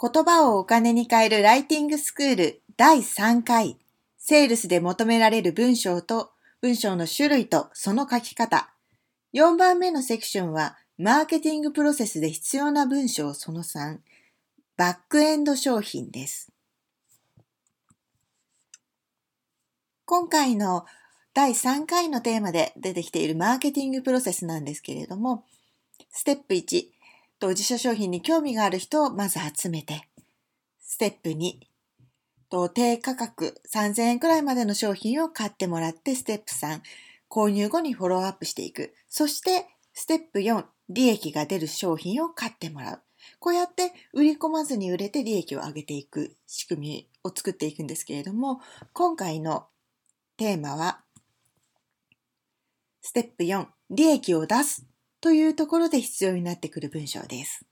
言葉をお金に変えるライティングスクール第3回。セールスで求められる文章と文章の種類とその書き方。4番目のセクションはマーケティングプロセスで必要な文章その3バックエンド商品です。今回の第3回のテーマで出てきているマーケティングプロセスなんですけれどもステップ1と自社商品に興味がある人をまず集めて、ステップ2、と低価格3000円くらいまでの商品を買ってもらって、ステップ3、購入後にフォローアップしていく。そして、ステップ4、利益が出る商品を買ってもらう。こうやって売り込まずに売れて利益を上げていく仕組みを作っていくんですけれども、今回のテーマは、ステップ4、利益を出すというところで必要になってくる文章です。